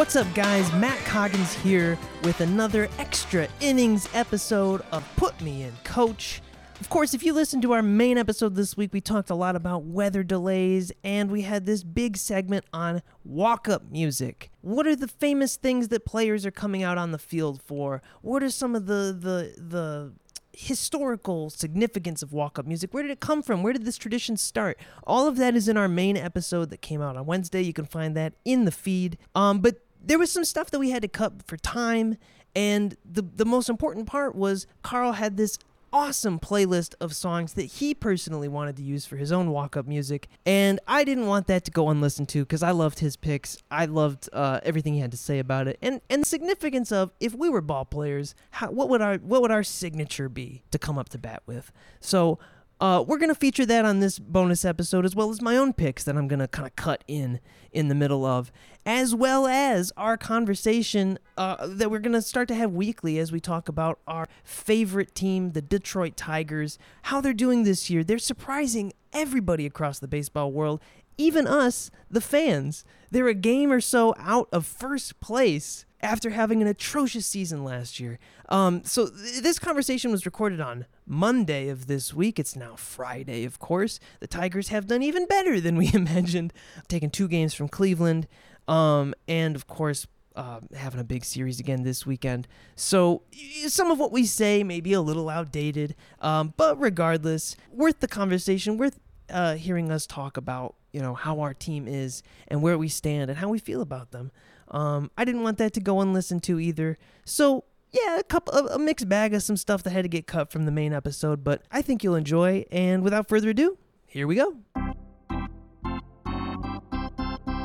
What's up, guys? Matt Coggins here with another extra innings episode of Put Me in Coach. Of course, if you listen to our main episode this week, we talked a lot about weather delays and we had this big segment on walk up music. What are the famous things that players are coming out on the field for? What are some of the the the historical significance of walk up music. Where did it come from? Where did this tradition start? All of that is in our main episode that came out on Wednesday. You can find that in the feed. Um, but there was some stuff that we had to cut for time. And the, the most important part was Carl had this awesome playlist of songs that he personally wanted to use for his own walk up music. And I didn't want that to go unlistened to because I loved his picks. I loved uh, everything he had to say about it. And and the significance of if we were ball players, how, what would our what would our signature be to come up to bat with? So uh, we're gonna feature that on this bonus episode as well as my own picks that I'm gonna kind of cut in in the middle of, as well as our conversation uh, that we're gonna start to have weekly as we talk about our favorite team, the Detroit Tigers, how they're doing this year. They're surprising everybody across the baseball world, even us, the fans. They're a game or so out of first place after having an atrocious season last year. Um, so th- this conversation was recorded on Monday of this week. It's now Friday, of course. The Tigers have done even better than we imagined, taking two games from Cleveland, um, and of course. Uh, having a big series again this weekend. So, some of what we say may be a little outdated, um, but regardless, worth the conversation, worth uh, hearing us talk about, you know, how our team is and where we stand and how we feel about them. Um, I didn't want that to go unlistened to either. So yeah, a couple a mixed bag of some stuff that had to get cut from the main episode, but I think you'll enjoy. And without further ado, here we go.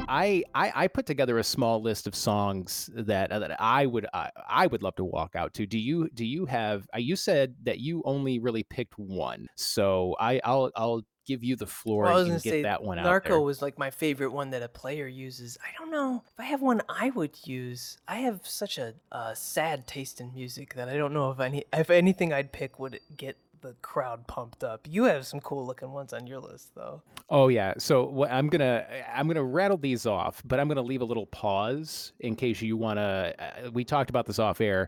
I, I, I put together a small list of songs that uh, that I would I, I would love to walk out to. Do you do you have? Uh, you said that you only really picked one, so I I'll I'll give you the floor well, I was and get say, that one Narco there. was like my favorite one that a player uses. I don't know if I have one I would use. I have such a uh, sad taste in music that I don't know if any if anything I'd pick would get the crowd pumped up. You have some cool looking ones on your list though. Oh yeah. So what I'm gonna I'm gonna rattle these off, but I'm gonna leave a little pause in case you wanna. Uh, we talked about this off air.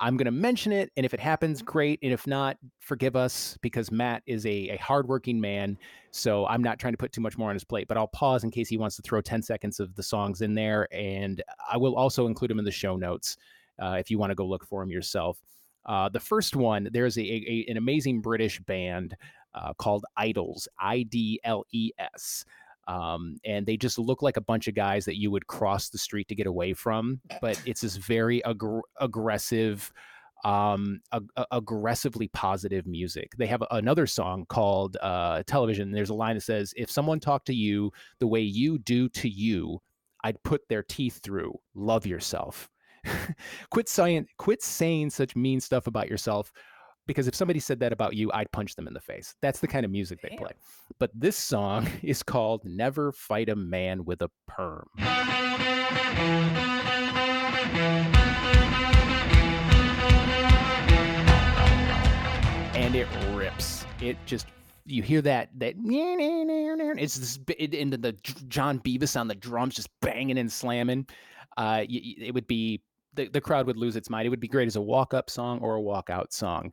I'm gonna mention it, and if it happens, great. And if not, forgive us because Matt is a, a hardworking man. So I'm not trying to put too much more on his plate. But I'll pause in case he wants to throw 10 seconds of the songs in there, and I will also include them in the show notes uh, if you want to go look for them yourself. Uh, the first one, there's a, a, an amazing British band uh, called Idles, I D L E S. Um, and they just look like a bunch of guys that you would cross the street to get away from. But it's this very ag- aggressive, um, ag- aggressively positive music. They have another song called uh, Television. There's a line that says, If someone talked to you the way you do to you, I'd put their teeth through. Love yourself. quit saying quit saying such mean stuff about yourself because if somebody said that about you, I'd punch them in the face. That's the kind of music Damn. they play. But this song is called Never Fight a Man with a Perm. And it rips. It just you hear that that it's this it, into the Jon Beavis on the drums just banging and slamming. Uh, it would be the, the crowd would lose its mind. It would be great as a walk up song or a walk out song.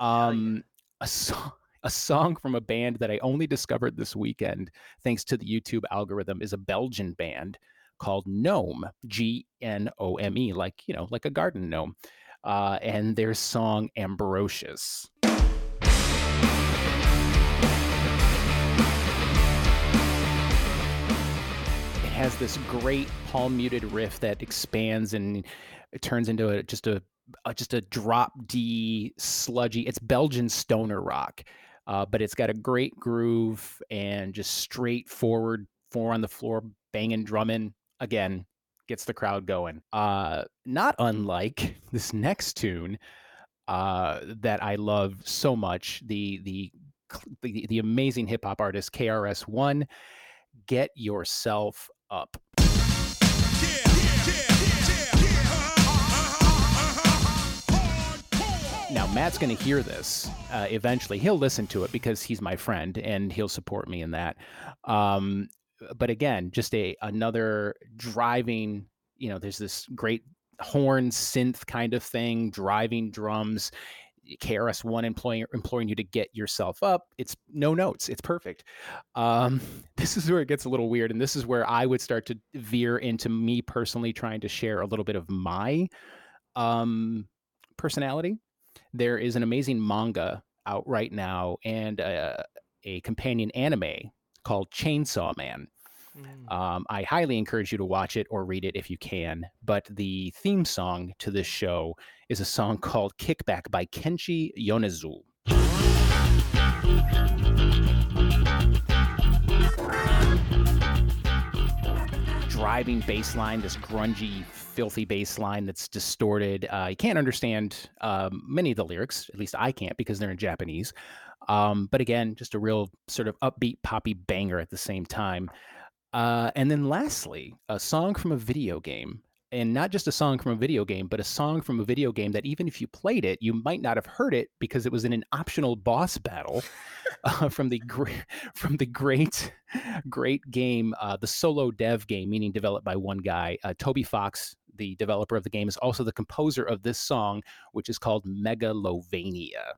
Um, yeah. a song. A song from a band that I only discovered this weekend, thanks to the YouTube algorithm, is a Belgian band called Gnome, G N O M E, like, you know, like a garden gnome. Uh, and their song Ambrosius. It has this great palm muted riff that expands and it turns into a just a, a just a drop D sludgy. It's Belgian stoner rock, uh, but it's got a great groove and just straightforward four on the floor banging drumming again gets the crowd going. Uh, not unlike this next tune uh, that I love so much the the the, the amazing hip hop artist KRS One. Get yourself up. Now, Matt's going to hear this uh, eventually. He'll listen to it because he's my friend and he'll support me in that. Um, but again, just a another driving, you know, there's this great horn synth kind of thing, driving drums. KRS One imploring imploring you to get yourself up. It's no notes. It's perfect. Um, this is where it gets a little weird, and this is where I would start to veer into me personally trying to share a little bit of my um, personality. There is an amazing manga out right now, and uh, a companion anime called Chainsaw Man. Mm. Um, I highly encourage you to watch it or read it if you can. But the theme song to this show is a song called Kickback by Kenshi Yonezu. Driving bass line, this grungy, filthy bass line that's distorted. Uh, you can't understand um, many of the lyrics, at least I can't because they're in Japanese. Um, but again, just a real sort of upbeat, poppy banger at the same time. Uh, and then lastly, a song from a video game. And not just a song from a video game, but a song from a video game that even if you played it, you might not have heard it because it was in an optional boss battle uh, from the from the great great game, uh, the solo dev game, meaning developed by one guy. Uh, Toby Fox, the developer of the game, is also the composer of this song, which is called Megalovania.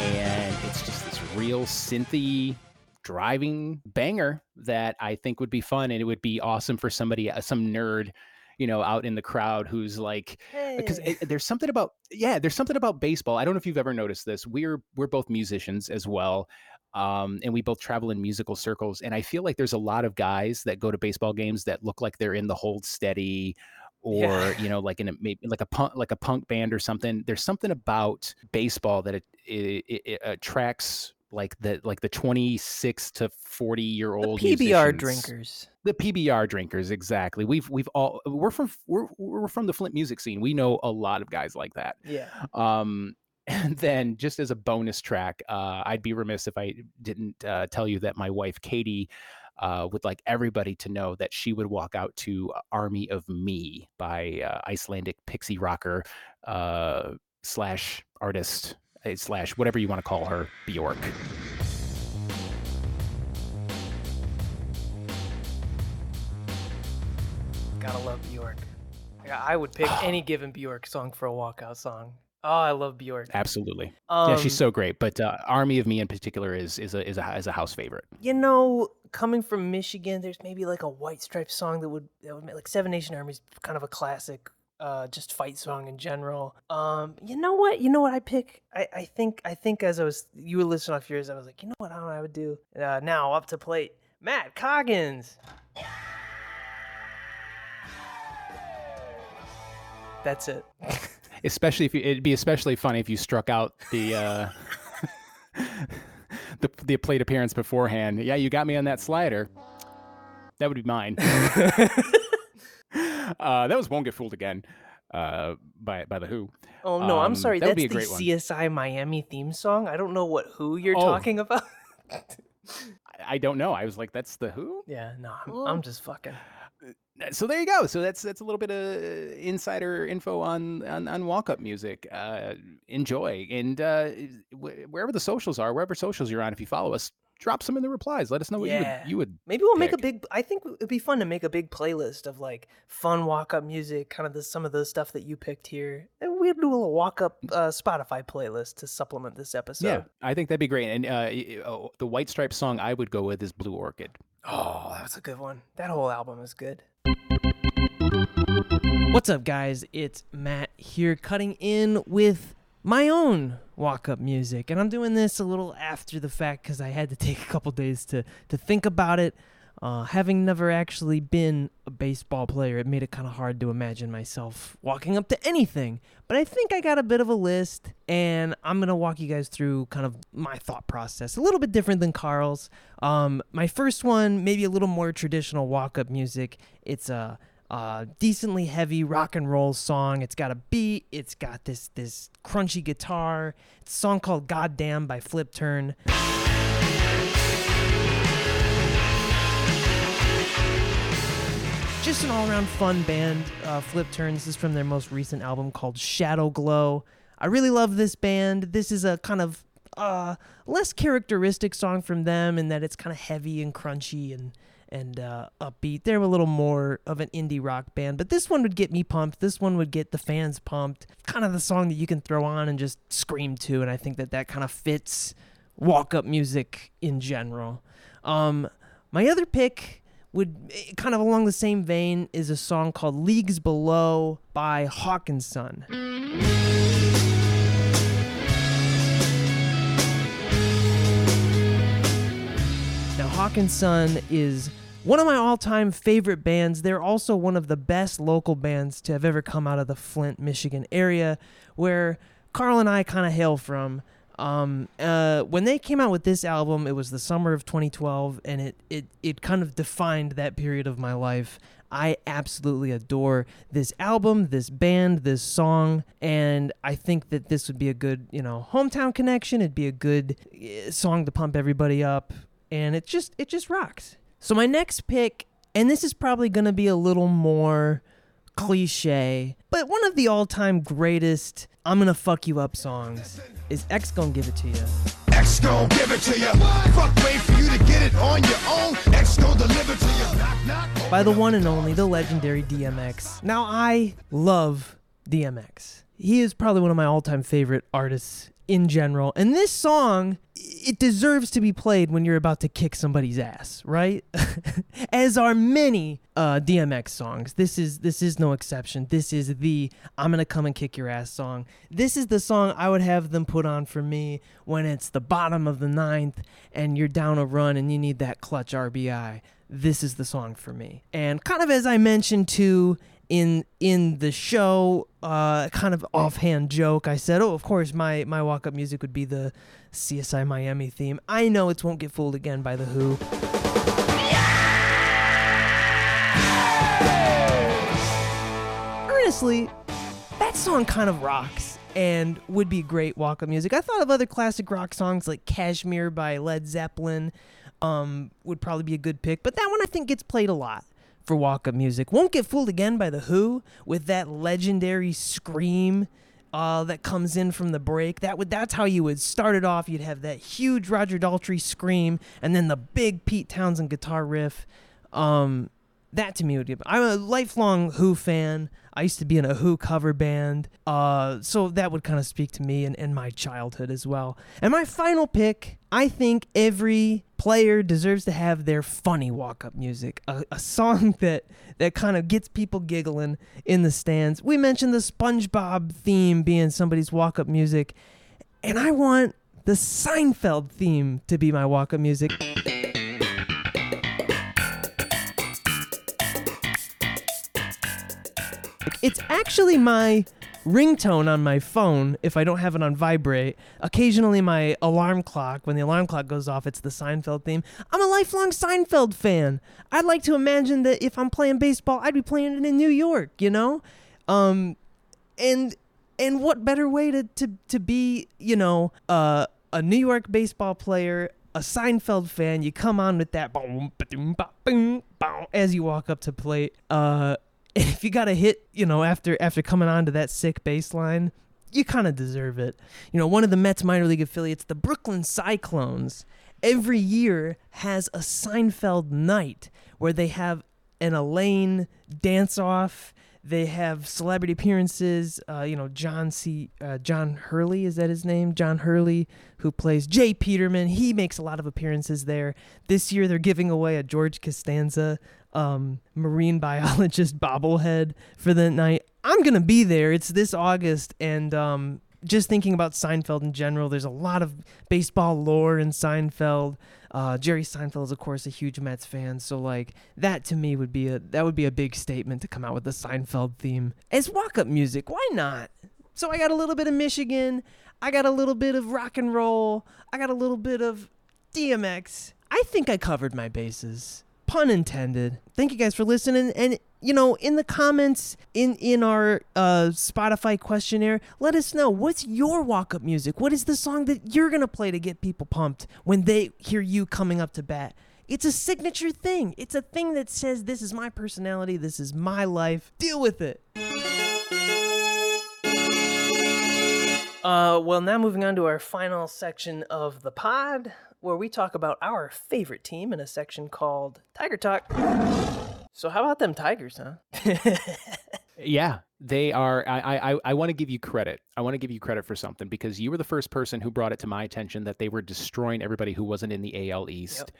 and it's just this real synthy driving banger that I think would be fun and it would be awesome for somebody, uh, some nerd, you know, out in the crowd who's like, because Hey. there's something about, yeah, there's something about baseball. I don't know if you've ever noticed this. We're we're both musicians as well. Um, and we both travel in musical circles. And I feel like there's a lot of guys that go to baseball games that look like they're in the hold steady or Yeah. you know like in a maybe like a punk like a punk band or something there's something about baseball that it, it, it, it attracts like the like the 26 to 40 year the old PBR drinkers. the PBR drinkers exactly we've we've all we're from we're, we're from the Flint music scene we know a lot of guys like that Yeah. um and then just as a bonus track uh I'd be remiss if I didn't uh, tell you that my wife Katie uh, would like everybody to know that she would walk out to Army of Me by uh, Icelandic pixie rocker uh, slash artist uh, slash whatever you want to call her, Bjork. Gotta love Bjork. Yeah, I would pick any given Bjork song for a walkout song. Oh, I love Bjork. Absolutely, Um, yeah, she's so great. But uh, Army of Me in particular is is a is a is a house favorite. You know, coming from Michigan, there's maybe like a White Stripes song that would that would make like Seven Nation Army's kind of a classic, uh, just fight song in general. Um, you know what? You know what I pick? I, I think I think as I was you were listening off yours, I was like, you know what? I don't know what I would do. Uh, now up to plate, Matt Coggins. That's it. Especially if you, it'd be especially funny if you struck out the uh, the the plate appearance beforehand. Yeah, you got me on that slider. That would be mine. uh, that was "Won't Get Fooled Again" uh, by by the Who. Oh no, I'm Um, sorry. that would That's be a the great one. CSI Miami theme song. I don't know what who you're Oh. talking about. I- don't know. I was like, "That's the Who." yeah, no, I'm, I'm just fucking. So there you go. So that's that's a little bit of insider info on on, on walk up music. Uh, enjoy and uh, wh- wherever the socials are, wherever socials you're on, if you follow us, drop some in the replies. Let us know what Yeah. you would you would Maybe we'll make a big. I think it'd be fun to make a big playlist of like fun walk up music, kind of the some of the stuff that you picked here. And we'd do a little walk up uh, Spotify playlist to supplement this episode. yeah, I think that'd be great. And uh, y- y- oh, the White Stripes song I would go with is Blue Orchid. Oh, that's a good one. That whole album is good. What's up, guys? It's Matt here, cutting in with my own walk up music. And I'm doing this a little after the fact because I had to take a couple days to, to think about it. Uh, having never actually been a baseball player, it made it kind of hard to imagine myself walking up to anything. But I think I got a bit of a list, and I'm going to walk you guys through kind of my thought process. A little bit different than Carl's. Um, my first one, maybe a little more traditional walk up music. It's a, a decently heavy rock and roll song. It's got a beat, it's got this, this crunchy guitar. It's a song called Goddamn by flipturn. just an all-around fun band uh, flipturn this is from their most recent album called Shadowglow i really love this band this is a kind of uh, less characteristic song from them in that it's kind of heavy and crunchy and and uh, upbeat. They're a little more of an indie rock band, but this one would get me pumped. This one would get the fans pumped. Kind of the song that you can throw on and just scream to, and I think that that kind of fits walk up music in general. Um, my other pick would eh, kind of along the same vein is a song called Leagues Below by Hawk & Son. Now, Hawk & Son is one of my all time favorite bands. They're also one of the best local bands to have ever come out of the Flint, Michigan area, where Carl and I kind of hail from. Um, uh, when they came out with this album, it was the summer of 2012, and it, it, it kind of defined that period of my life. I absolutely adore this album, this band, this song, and I think that this would be a good, you know, hometown connection. It'd be a good uh, song to pump everybody up, and it just it just rocks. So my next pick, and this is probably gonna be a little more cliche, but one of the all-time greatest "I'm gonna fuck you up" songs is X gonna give it to you. X gon' give it to you. Fuck, wait for you to get it on your own. X gon' deliver to you. Knock, knock. by the one and only, the legendary DMX. Now, I love DMX. He is probably one of my all time favorite artists in general. And this song, it deserves to be played when you're about to kick somebody's ass, right? As are many uh, DMX songs. This is this is no exception. This is the I'm gonna come and kick your ass song. This is the song I would have them put on for me when it's the bottom of the ninth and you're down a run and you need that clutch RBI this is the song for me. And kind of as I mentioned too in in the show, uh, kind of offhand joke, I said, "Oh, of course, my my walk up music would be the CSI Miami theme." I know it's "Won't Get Fooled Again" by the Who. Yeah! Honestly, that song kind of rocks and would be great walk up music. I thought of other classic rock songs like Kashmir by Led Zeppelin um, would probably be a good pick, but that one I think gets played a lot for walk up music. Won't Get Fooled Again by The Who with that legendary scream. Uh, that comes in from the break. That would that's how you would start it off. You'd have that huge Roger Daltrey scream, and then the big Pete Townshend guitar riff. Um, that to me would give. I'm a lifelong Who fan. I used to be in a Who cover band, uh, so that would kind of speak to me and, and my childhood as well. And my final pick, I think every player deserves to have their funny walk-up music, a, a song that that kind of gets people giggling in the stands. We mentioned the SpongeBob theme being somebody's walk-up music, and I want the Seinfeld theme to be my walk-up music. It's actually my ringtone on my phone if I don't have it on vibrate. Occasionally, my alarm clock, when the alarm clock goes off, it's the Seinfeld theme. I'm a lifelong Seinfeld fan. I'd like to imagine that if I'm playing baseball, I'd be playing it in New York, you know? Um, and and what better way to, to, to be, you know, uh, a New York baseball player, a Seinfeld fan, you come on with that as you walk up to plate. Uh, and if you got a hit, you know, after after coming on to that sick baseline, you kind of deserve it. You know, one of the Mets minor league affiliates, the Brooklyn Cyclones, every year has a Seinfeld night where they have an Elaine dance off. They have celebrity appearances. Uh, you know, John C. Uh, John Hurley is that his name? John Hurley, who plays J. Peterman. He makes a lot of appearances there. This year, they're giving away a George Costanza um, marine biologist bobblehead for the night. I'm gonna be there. It's this August, and um, just thinking about Seinfeld in general, there's a lot of baseball lore in Seinfeld. Uh, Jerry Seinfeld is, of course, a huge Mets fan, so like that to me would be a that would be a big statement to come out with the Seinfeld theme as walk-up music. Why not? So I got a little bit of Michigan, I got a little bit of rock and roll, I got a little bit of DMX. I think I covered my bases pun intended. Thank you guys for listening. And you know, in the comments in in our uh, Spotify questionnaire, let us know what's your walk up music. What is the song that you're gonna play to get people pumped when they hear you coming up to bat? It's a signature thing. It's a thing that says this is my personality. This is my life. Deal with it. Uh, well, now moving on to our final section of the pod, where we talk about our favorite team in a section called Tiger Talk. So, how about them Tigers, huh? Yeah, they are. I I I want to give you credit. I want to give you credit for something because you were the first person who brought it to my attention that they were destroying everybody who wasn't in the AL East.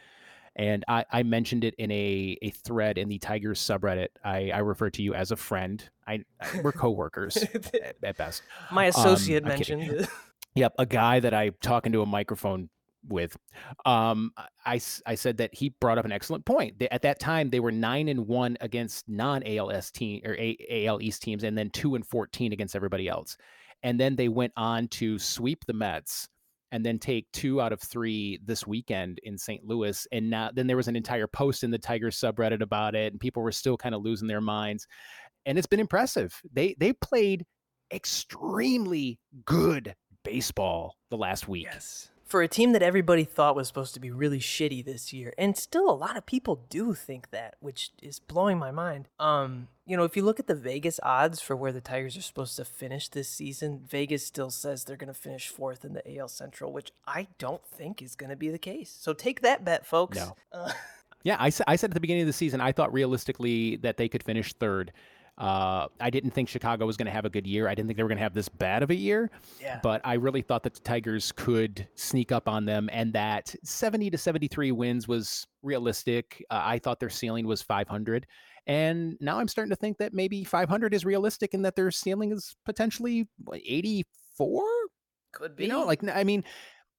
And I, I mentioned it in a, a thread in the Tigers subreddit. I, I refer to you as a friend. I, I we're coworkers at, at best. My um, associate I'm kidding. mentioned. Yep, a guy that I talk into a microphone with. Um, I, I said that he brought up an excellent point. At that time, they were nine and one against non ALS team or AL East teams, and then two and fourteen against everybody else. And then they went on to sweep the Mets, and then take two out of three this weekend in St. Louis. And now, then there was an entire post in the Tigers subreddit about it, and people were still kind of losing their minds. And it's been impressive. They they played extremely good baseball the last week. Yes. For a team that everybody thought was supposed to be really shitty this year, and still a lot of people do think that, which is blowing my mind. Um, you know, if you look at the Vegas odds for where the Tigers are supposed to finish this season, Vegas still says they're going to finish fourth in the AL Central, which I don't think is going to be the case. So take that bet, folks. No. Uh, Yeah, I, I said at the beginning of the season, I thought realistically that they could finish third. Uh, I didn't think Chicago was going to have a good year. I didn't think they were going to have this bad of a year. Yeah. But I really thought that the Tigers could sneak up on them and that 70 to 73 wins was realistic. Uh, I thought their ceiling was 500. And now I'm starting to think that maybe 500 is realistic and that their ceiling is potentially what, 84. could be. You know, like I mean,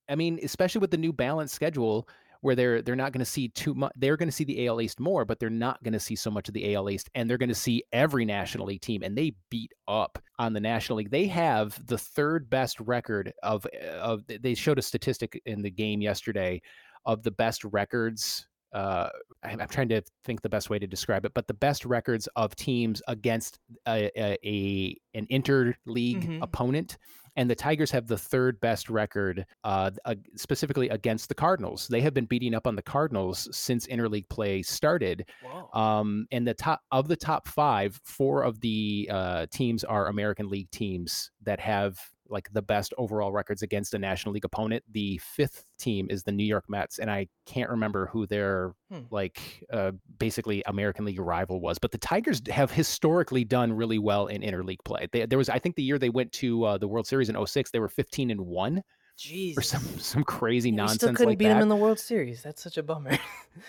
I mean, especially with the new balance schedule where they're they're not going to see too much. They're going to see the AL East more, but they're not going to see so much of the AL East, and they're going to see every National League team, and they beat up on the National League. They have the third best record of of. They showed a statistic in the game yesterday of the best records. Uh, I'm, I'm trying to think the best way to describe it, but the best records of teams against a, a, a an interleague Mhm. opponent and the Tigers have the third best record, uh, uh, specifically against the Cardinals. They have been beating up on the Cardinals since interleague play started. Um, and the top of the top five, four of the uh, teams are American League teams that have like the best overall records against a National League opponent. The fifth team is the New York Mets, and I can't remember who their Hmm. like uh, basically American League rival was. But the Tigers have historically done really well in interleague play. They, there was, I think, the year they went to uh, the World Series in 06, they were 15 and one Jeez. or some some crazy we nonsense still couldn't like beat that. him in the World Series. That's such a bummer.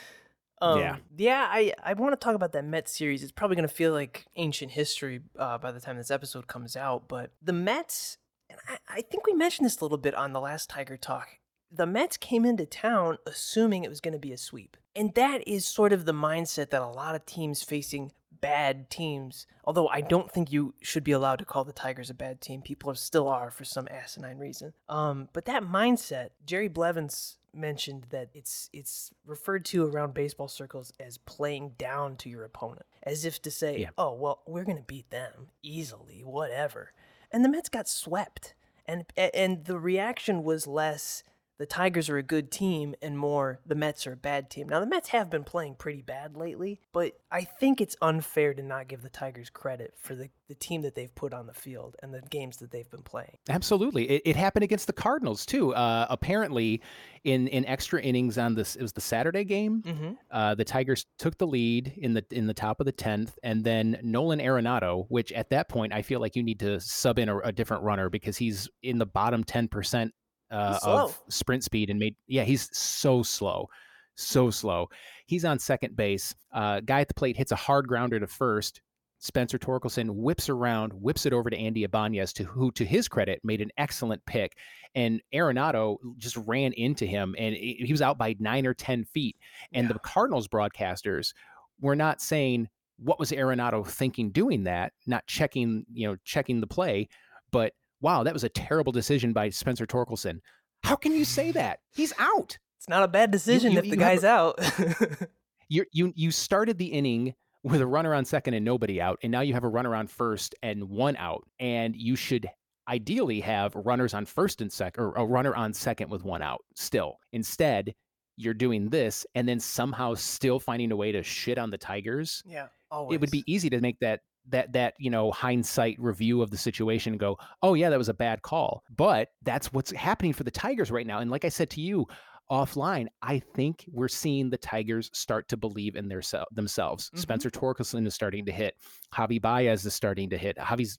um, Yeah. yeah. I I want to talk about that Mets series. It's probably going to feel like ancient history uh, by the time this episode comes out. But the Mets, and I, I think we mentioned this a little bit on the last Tiger Talk. The Mets came into town assuming it was going to be a sweep, and that is sort of the mindset that a lot of teams facing bad teams. Although I don't think you should be allowed to call the Tigers a bad team. People are, still are for some asinine reason. Um, but that mindset, Jerry Blevins mentioned that it's it's referred to around baseball circles as playing down to your opponent, as if to say, Yeah. "Oh well, we're gonna beat them easily, whatever." And the Mets got swept, and and the reaction was less the Tigers are a good team and more the Mets are a bad team. Now the Mets have been playing pretty bad lately, but I think it's unfair to not give the Tigers credit for the, the team that they've put on the field and the games that they've been playing. Absolutely, it, it happened against the Cardinals too. Uh, apparently, in in extra innings on this, it was the Saturday game. Mm-hmm. Uh, the Tigers took the lead in the in the top of the tenth, and then Nolan Arenado, which at that point I feel like you need to sub in a, a different runner because he's in the bottom ten percent uh, of sprint speed and made. Yeah, he's so slow, so slow. He's on second base. Uh, guy at the plate hits a hard grounder to first. Spencer Torkelson whips around, whips it over to Andy Ibanez, to who, to his credit, made an excellent pick. And Arenado just ran into him, and he he was out by nine or ten feet. And Yeah. the Cardinals broadcasters were not saying what was Arenado thinking doing that, not checking, you know, checking the play, but wow, that was a terrible decision by Spencer Torkelson. How can you say that? He's out. It's not a bad decision you- if the you have guy's out. you you you started the inning with a runner on second and nobody out, and now you have a runner on first and one out, and you should ideally have runners on first and second, or a runner on second with one out. Still, instead, you're doing this, and then somehow still finding a way to shit on the Tigers. yeah, always. It would be easy to make that that that you know hindsight review of the situation and go, oh yeah, that was a bad call. But that's what's happening for the Tigers right now. And like I said to you offline, I think we're seeing the Tigers start to believe in their themselves. Mhm. Spencer Torkelson is starting to hit. Javi Baez is starting to hit. Javi's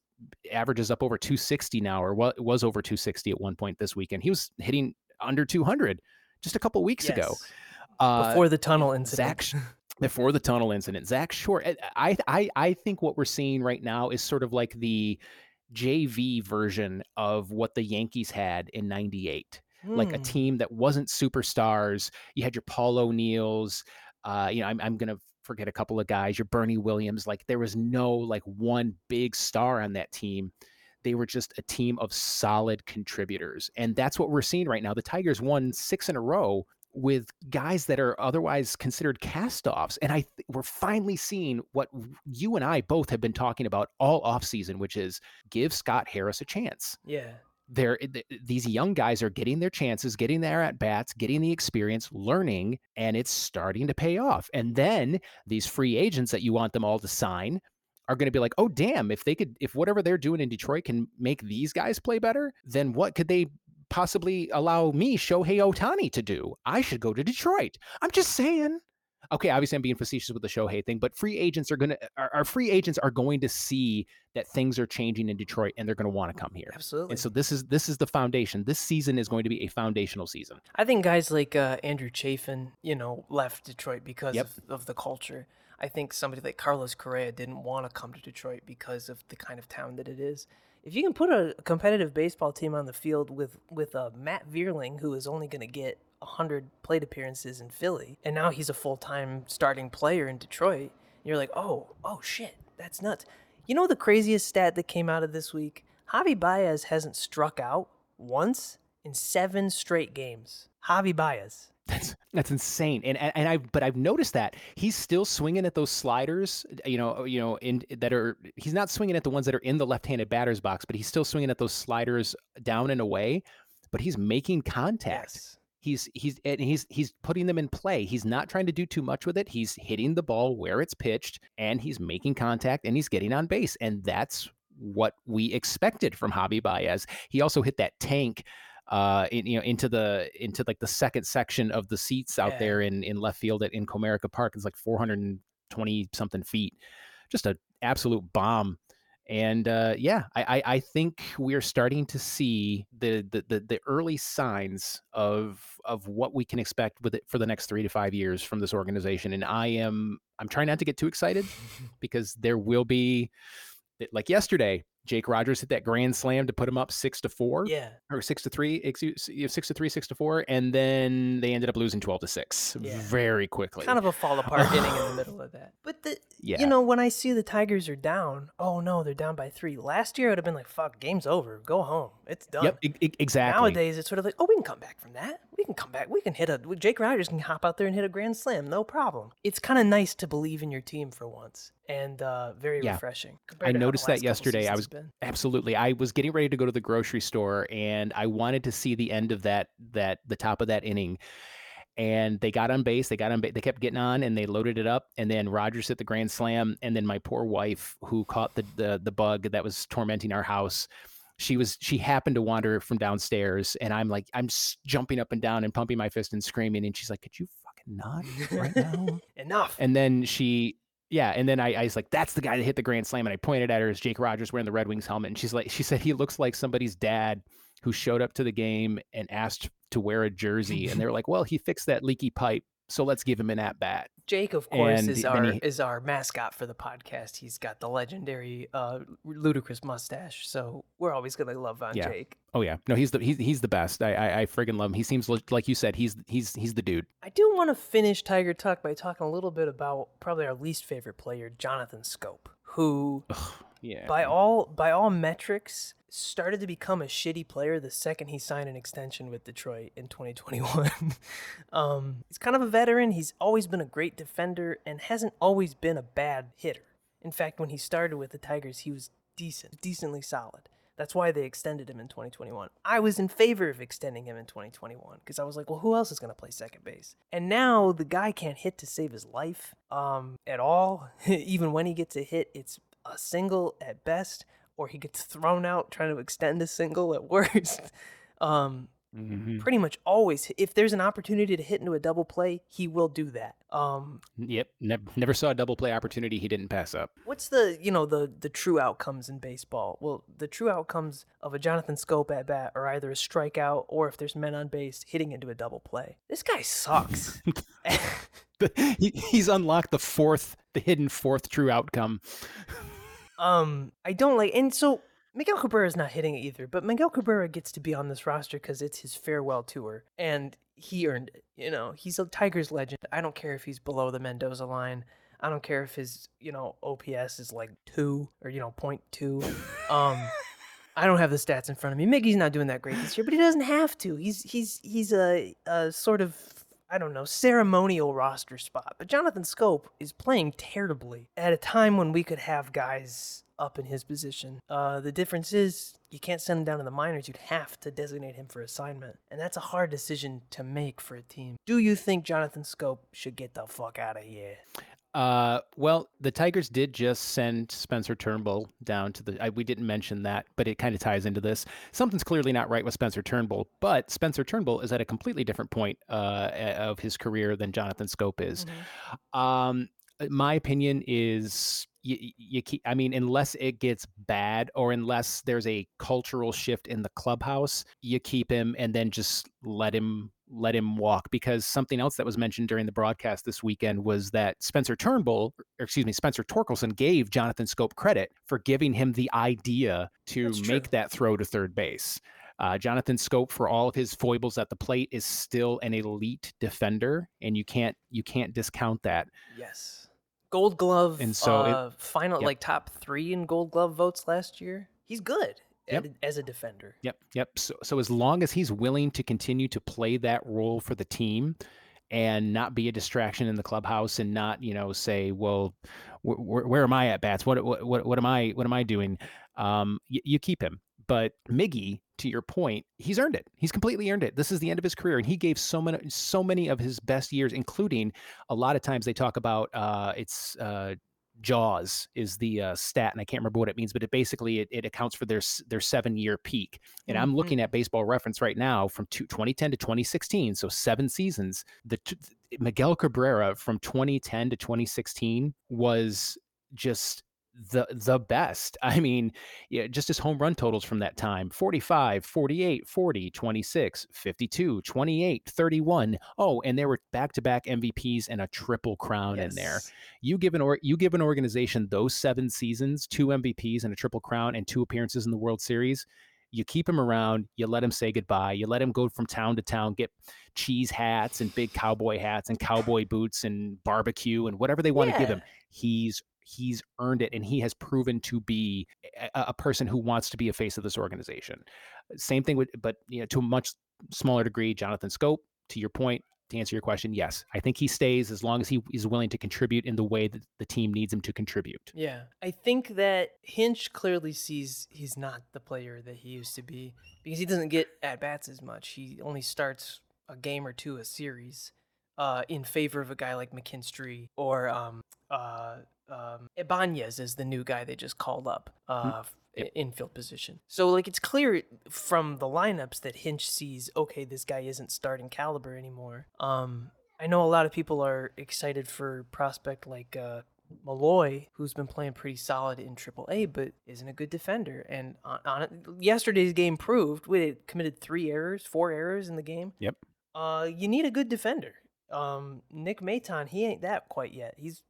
averages up over 260 now, or what was over 260 at one point this weekend. He was hitting under 200 just a couple weeks ago. Uh, Before the tunnel incident. Zach before the tunnel incident. Zach Short, I- I, I, I think what we're seeing right now is sort of like the JV version of what the Yankees had in 98. Like a Hmm. team that wasn't superstars. You had your Paul O'Neills. Uh, you know, I'm, I'm going to forget a couple of guys, your Bernie Williams. Like there was no like one big star on that team. They were just a team of solid contributors. And that's what we're seeing right now. The Tigers won six in a row with guys that are otherwise considered cast-offs and i th- we're finally seeing what you and i both have been talking about all offseason which is give scott harris a chance Yeah. they're eh, th- these young guys are getting their chances getting their at bats getting the experience learning and it's starting to pay off and then these free agents that you want them all to sign are going to be like oh damn if they could if whatever they're doing in detroit can make these guys play better then what could they possibly allow me shohei ohtani to do i should go to detroit i'm just saying okay obviously i'm being facetious with the shohei thing but free agents are going to our, free agents are going to see that things are changing in detroit and they're going to want to come here Absolutely. and so this is this is the foundation. This season is going to be a foundational season. I think guys like uh, Andrew Chafin, you know, left Detroit because Yep. of, of the culture. I think somebody like Carlos Correa didn't want to come to Detroit because of the kind of town that it is. If you can put a competitive baseball team on the field with with uh, Matt Vierling, who is only going to get 100 plate appearances in Philly, and now he's a full time starting player in Detroit, you're like, oh, oh shit, that's nuts. You know the craziest stat that came out of this week? Javi Baez hasn't struck out once in seven straight games. Javi Baez. That's that's insane. And and, and I but I've noticed that he's still swinging at those sliders. You know, you know, in that are he's not swinging at the ones that are in the left-handed batter's box, but he's still swinging at those sliders down and away. But he's making contact. Yes. He's he's and he's he's putting them in play. He's not trying to do too much with it. He's hitting the ball where it's pitched, and he's making contact, and he's getting on base, and that's what we expected from Javi Baez. He also hit that tank, uh, in, you know, into the into like the second section of the seats out Yeah. there in in left field at in Comerica Park. It's like 420 something feet, just a absolute bomb. And uh, yeah, I, I I think we are starting to see the, the the the early signs of of what we can expect with it for the next three to five years from this organization. And I am I'm trying not to get too excited because there will be like yesterday, Jake Rogers hit that grand slam to put him up six to four Yeah. or six to three, excuse, you six to three, six to four, and then they ended up losing twelve to six Yeah. very quickly. Kind of a fall apart inning in the middle of that. But the Yeah. you know, when I see the Tigers are down, oh no, they're down by three. Last year I would have been like, fuck, game's over. Go home. It's done. Yep, e- e- exactly. Nowadays it's sort of like, oh, we can come back from that. We can come back. We can hit a Jake Rogers can hop out there and hit a grand slam, no problem. It's kind of nice to believe in your team for once, and uh, very Yeah. refreshing. I compared to how the noticed that yesterday. I was absolutely. I was getting ready to go to the grocery store, and I wanted to see the end of that that the top of that inning. And they got on base. They got on. Ba- they kept getting on, and they loaded it up. And then Rogers hit the grand slam. And then my poor wife, who caught the the, the bug that was tormenting our house, she was she happened to wander from downstairs, and I'm like I'm jumping up and down and pumping my fist and screaming. And she's like, "Could you fucking not right now?" Enough. And then she, yeah, and then I, I was like, that's the guy that hit the grand slam. And I pointed at her as Jake Rogers wearing the Red Wings helmet. And she's like, she said he looks like somebody's dad who showed up to the game and asked to wear a jersey. And they were like, well, he fixed that leaky pipe. So let's give him an at bat. Jake, of course, And is our he- is our mascot for the podcast. He's got the legendary uh, ludicrous mustache, so we're always gonna love on Yeah. Jake. Oh yeah, no, he's the he's, he's the best. I, I I friggin' love him. He seems like you said. He's he's he's the dude. I do want to finish Tiger Talk by talking a little bit about probably our least favorite player, Jonathan Schoop, who Yeah. by all by all metrics started to become a shitty player the second he signed an extension with Detroit in 2021. um, he's kind of a veteran. He's always been a great defender and hasn't always been a bad hitter. In fact, when he started with the Tigers, he was decent, decently solid. That's why they extended him in 2021. I was in favor of extending him in 2021 because I was like, well, who else is going to play second base? And now the guy can't hit to save his life um, at all. Even when he gets a hit, it's a single at best, or he gets thrown out trying to extend a single at worst. Um, Mhm. pretty much always, if there's an opportunity to hit into a double play, he will do that. Um, Yep. Never, never saw a double play opportunity he didn't pass up. what's the you know the the true outcomes in baseball? Well, the true outcomes of a Jonathan Schoop at bat are either a strikeout or if there's men on base, hitting into a double play. This guy sucks. he, he's unlocked the fourth, the hidden fourth true outcome. Um, I don't like, and so Miguel Cabrera is not hitting it either. But Miguel Cabrera gets to be on this roster because it's his farewell tour, and he earned it. You know, he's a Tigers legend. I don't care if he's below the Mendoza line. I don't care if his you know OPS is like two or you know point two. Um, I don't have the stats in front of me. Miggy's not doing that great this year, but he doesn't have to. He's he's he's a, a sort of I don't know ceremonial roster spot. But Jonathan Schoop is playing terribly at a time when we could have guys up in his position. Uh, the difference is you can't send him down to the minors. You'd have to designate him for assignment, and that's a hard decision to make for a team. Do you think Jonathan Schoop should get the fuck out of here? Uh, well, the Tigers did just send Spencer Turnbull down to the. I, we didn't mention that, but it kind of ties into this. Something's clearly not right with Spencer Turnbull, but Spencer Turnbull is at a completely different point uh, of his career than Jonathan Schoop is. Um, my opinion is you, you keep. I mean, unless it gets bad or unless there's a cultural shift in the clubhouse, you keep him and then just let him let him walk because something else that was mentioned during the broadcast this weekend was that Spencer Turnbull, or excuse me, Spencer Torkelson gave Jonathan Schoop credit for giving him the idea to That's true. make that throw to third base. Uh, Jonathan Schoop, for all of his foibles at the plate, is still an elite defender, and you can't you can't discount that. Yes. Gold Glove And so it- uh, final Yep. like top three in Gold Glove votes last year. He's good Yep. as a defender. Yep, yep. So, so as long as he's willing to continue to play that role for the team and not be a distraction in the clubhouse and not, you know, say, well, wh- wh- where am I at bats? What, what, what, what am I, what am I doing? Um, y- you keep him. But Miggy, to your point, he's earned it. He's completely earned it. This is the end of his career, and he gave so many, so many of his best years, including a lot of times they talk about uh, it's uh, Jaws is the uh, stat, and I can't remember what it means, but it basically it, it accounts for their their seven year peak. And I'm looking at Baseball Reference right now from two, 2010 to 2016, so seven seasons. The t- Miguel Cabrera from 2010 to 2016 was just the the best. I mean, yeah, just his home run totals from that time 45, 48, 40, 26, 52, 28, 31. Oh, and there were back-to-back MVPs and a triple crown in there. You give an or you give an organization those seven seasons, two MVPs and a triple crown and two appearances in the World Series. You keep him around, you let him say goodbye, you let him go from town to town, get cheese hats and big cowboy hats and cowboy boots and barbecue and whatever they want to give him. He's he's earned it and he has proven to be a, a person who wants to be a face of this organization. Same thing with but you know to a much smaller degree, Jonathan Schoop, to your point, to answer your question, yes, I think he stays as long as he is willing to contribute in the way that the team needs him to contribute. Yeah. I think that Hinch clearly sees he's not the player that he used to be because he doesn't get at bats as much. He only starts a game or two a series uh, in favor of a guy like McKinstry or um, uh, um, Ibanez is the new guy they just called up. Uh, f- i- Infield position. So, like, it's clear from the lineups that Hinch sees, okay, this guy isn't starting caliber anymore. Um, I know a lot of people are excited for prospect like uh, Malloy, who's been playing pretty solid in AAA, but isn't a good defender. And on, on it, yesterday's game proved we committed three errors, four errors in the game. Yep. Uh, you need a good defender. Um, Nick Maton, he ain't that quite yet. He's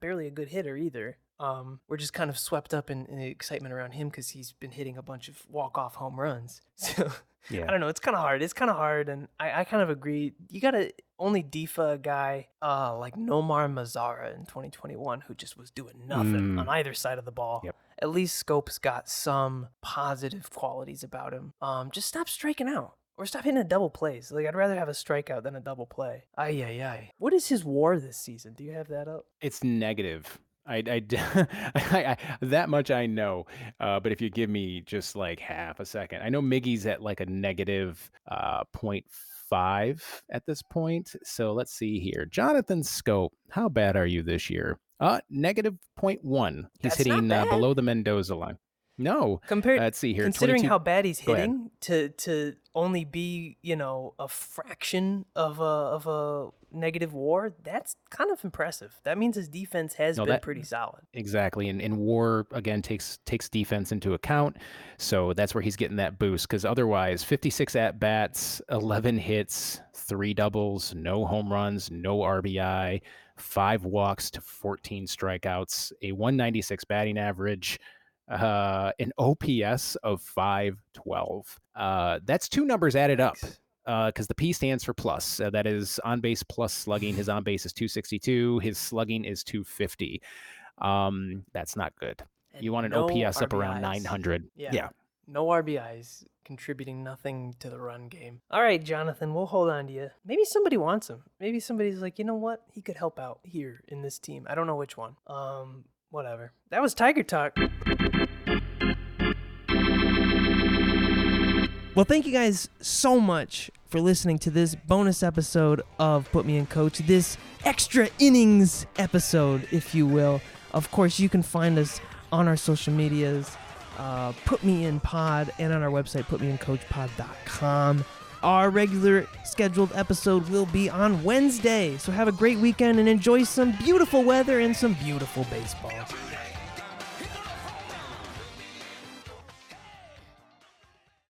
barely a good hitter either. Um, we're just kind of swept up in, in the excitement around him because he's been hitting a bunch of walk-off home runs. So Yeah. I don't know. It's kind of hard. It's kind of hard, and I, I kind of agree. You gotta only defa a guy uh, like Nomar Mazara in 2021 who just was doing nothing Mm. on either side of the ball. Yep. At least Schoop's got some positive qualities about him. Um, just stop striking out. Or stop hitting a double plays. Like I'd rather have a strikeout than a double play. Ay ay ay. What is his WAR this season? Do you have that up? It's negative. I, I, I, I- that much I know. Uh, but if you give me just like half a second, I know Miggy's at like a negative uh, 0.5 at this point. So let's see here. Jonathan Schoop, how bad are you this year? Uh, negative 0.1. He's That's hitting uh, below the Mendoza line. No. Compared, Let's see here. considering 22 how bad he's hitting, to to only be you know a fraction of a of a negative WAR, that's kind of impressive. That means his defense has No, been that- pretty solid. Exactly, and, and War again takes takes defense into account, so that's where he's getting that boost. Because otherwise, 56 at bats, 11 hits, three doubles, no home runs, no RBI, five walks to 14 strikeouts, a 196 batting average, uh, an OPS of 512. Uh, that's two numbers added up. Because the P stands for plus. Uh, that is on base plus slugging. His on base is 262. His slugging is 250. Um, that's not good. And You want an no OPS up around 900. Yeah. yeah. No RBIs, contributing nothing to the run game. All right, Jonathan, we'll hold on to you. Maybe somebody wants him. Maybe somebody's like, you know what? He could help out here in this team. I don't know which one. Um, whatever. That was Tiger Talk. Well, thank you guys so much for listening to this bonus episode of Put Me in Coach, this extra innings episode, if you will. Of course, you can find us on our social medias, uh, Put Me in Pod, and on our website, putmeincoachpod.com. Our regular scheduled episode will be on Wednesday, so have a great weekend and enjoy some beautiful weather and some beautiful baseball.